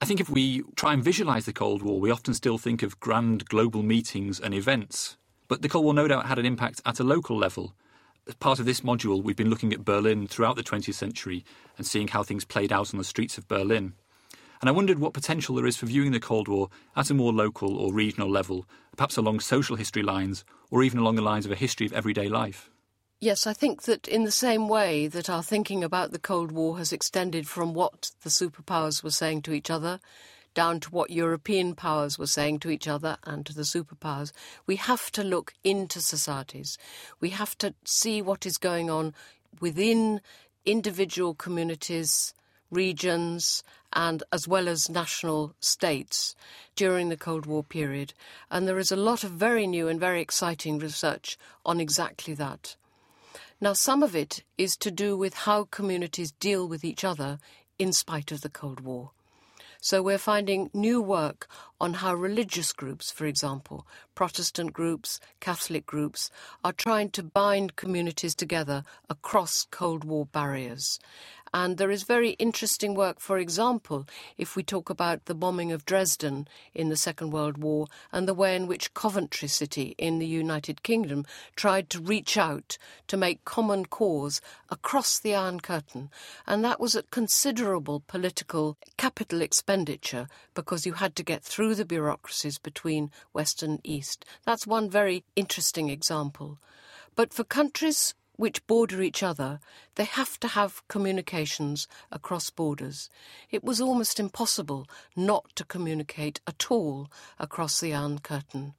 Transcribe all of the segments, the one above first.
I think if we try and visualize the Cold War, we often still think of grand global meetings and events. But the Cold War no doubt had an impact at a local level. As part of this module, we've been looking at Berlin throughout the 20th century and seeing how things played out on the streets of Berlin. And I wondered what potential there is for viewing the Cold War at a more local or regional level, perhaps along social history lines or even along the lines of a history of everyday life. Yes, I think that in the same way that our thinking about the Cold War has extended from what the superpowers were saying to each other down to what European powers were saying to each other and to the superpowers, we have to look into societies. We have to see what is going on within individual communities, regions, and as well as national states during the Cold War period. And there is a lot of very new and very exciting research on exactly that. Now, some of it is to do with how communities deal with each other in spite of the Cold War. So we're finding new work on how religious groups, for example, Protestant groups, Catholic groups, are trying to bind communities together across Cold War barriers. And there is very interesting work, for example, if we talk about the bombing of Dresden in the Second World War and the way in which Coventry City in the United Kingdom tried to reach out to make common cause across the Iron Curtain. And that was at considerable political capital expenditure because you had to get through the bureaucracies between West and East. That's one very interesting example. But for countries which border each other, they have to have communications across borders. It was almost impossible not to communicate at all across the Iron Curtain.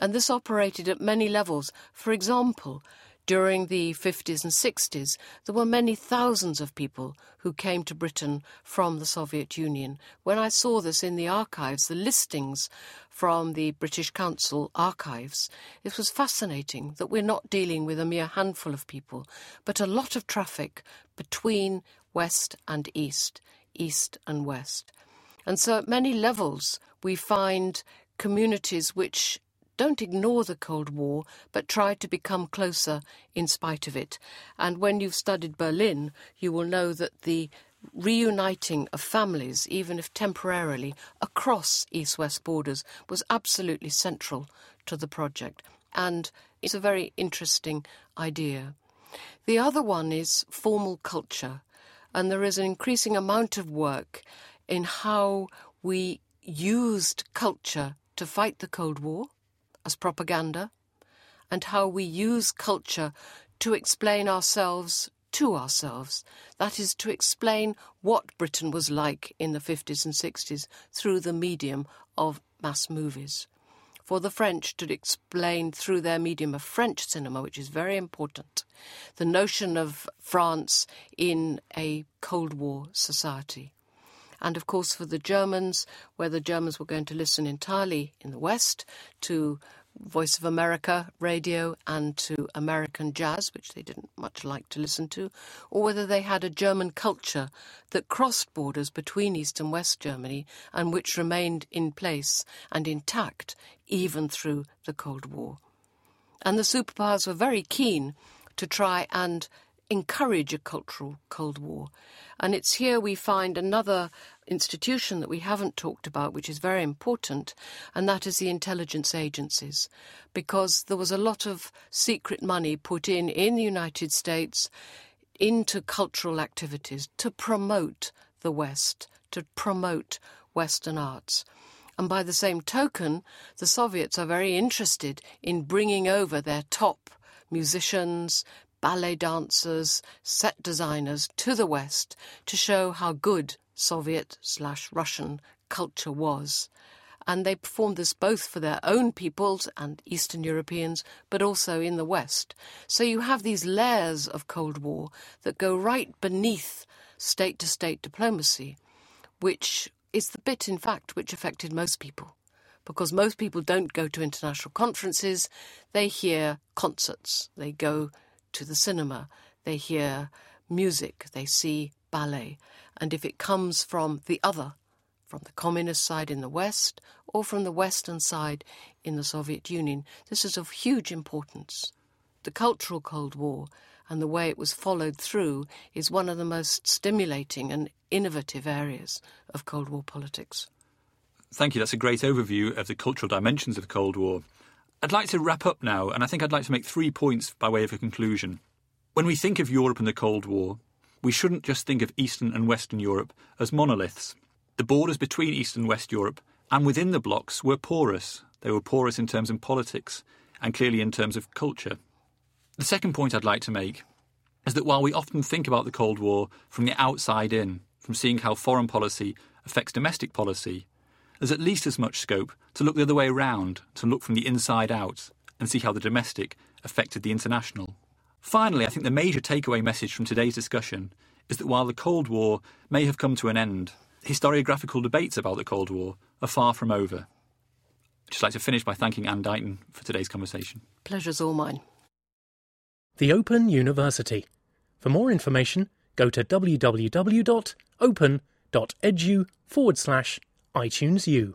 And this operated at many levels. For example, during the 50s and 60s, there were many thousands of people who came to Britain from the Soviet Union. When I saw this in the archives, the listings from the British Council archives, it was fascinating that we're not dealing with a mere handful of people, but a lot of traffic between West and East, East and West. And so at many levels, we find communities which don't ignore the Cold War, but try to become closer in spite of it. And when you've studied Berlin, you will know that the reuniting of families, even if temporarily, across east west borders was absolutely central to the project. And it's a very interesting idea. The other one is formal culture. And there is an increasing amount of work in how we used culture to fight the Cold War as propaganda, and how we use culture to explain ourselves to ourselves. That is, to explain what Britain was like in the 50s and 60s through the medium of mass movies. For the French to explain through their medium of French cinema, which is very important, the notion of France in a Cold War society and of course for the Germans, where the Germans were going to listen entirely in the West to Voice of America radio and to American jazz, which they didn't much like to listen to, or whether they had a German culture that crossed borders between East and West Germany and which remained in place and intact even through the Cold War. And the superpowers were very keen to try and encourage a cultural Cold War. And it's here we find another institution that we haven't talked about, which is very important, and that is the intelligence agencies. Because there was a lot of secret money put in in the United States into cultural activities to promote the West, to promote Western arts. And by the same token, the Soviets are very interested in bringing over their top musicians, ballet dancers, set designers to the West to show how good Soviet slash Russian culture was. And they performed this both for their own peoples and Eastern Europeans, but also in the West. So you have these layers of Cold War that go right beneath state to state diplomacy, which is the bit, in fact, which affected most people because most people don't go to international conferences, they hear concerts, they go to the cinema, they hear music, they see ballet. And if it comes from the other, from the communist side in the West or from the Western side in the Soviet Union, this is of huge importance. The Cultural Cold War and the way it was followed through is one of the most stimulating and innovative areas of Cold War politics. Thank you. That's a great overview of the cultural dimensions of the Cold War. I'd like to wrap up now, and I think I'd like to make three points by way of a conclusion. When we think of Europe and the Cold War, we shouldn't just think of Eastern and Western Europe as monoliths. The borders between East and West Europe and within the blocs were porous. They were porous in terms of politics and clearly in terms of culture. The second point I'd like to make is that while we often think about the Cold War from the outside in, from seeing how foreign policy affects domestic policy, there's at least as much scope to look the other way around, to look from the inside out and see how the domestic affected the international. Finally, I think the major takeaway message from today's discussion is that while the Cold War may have come to an end, historiographical debates about the Cold War are far from over. I'd just like to finish by thanking Anne Deighton for today's conversation. Pleasure's all mine. The Open University. For more information, go to www.open.edu forward slash iTunes U.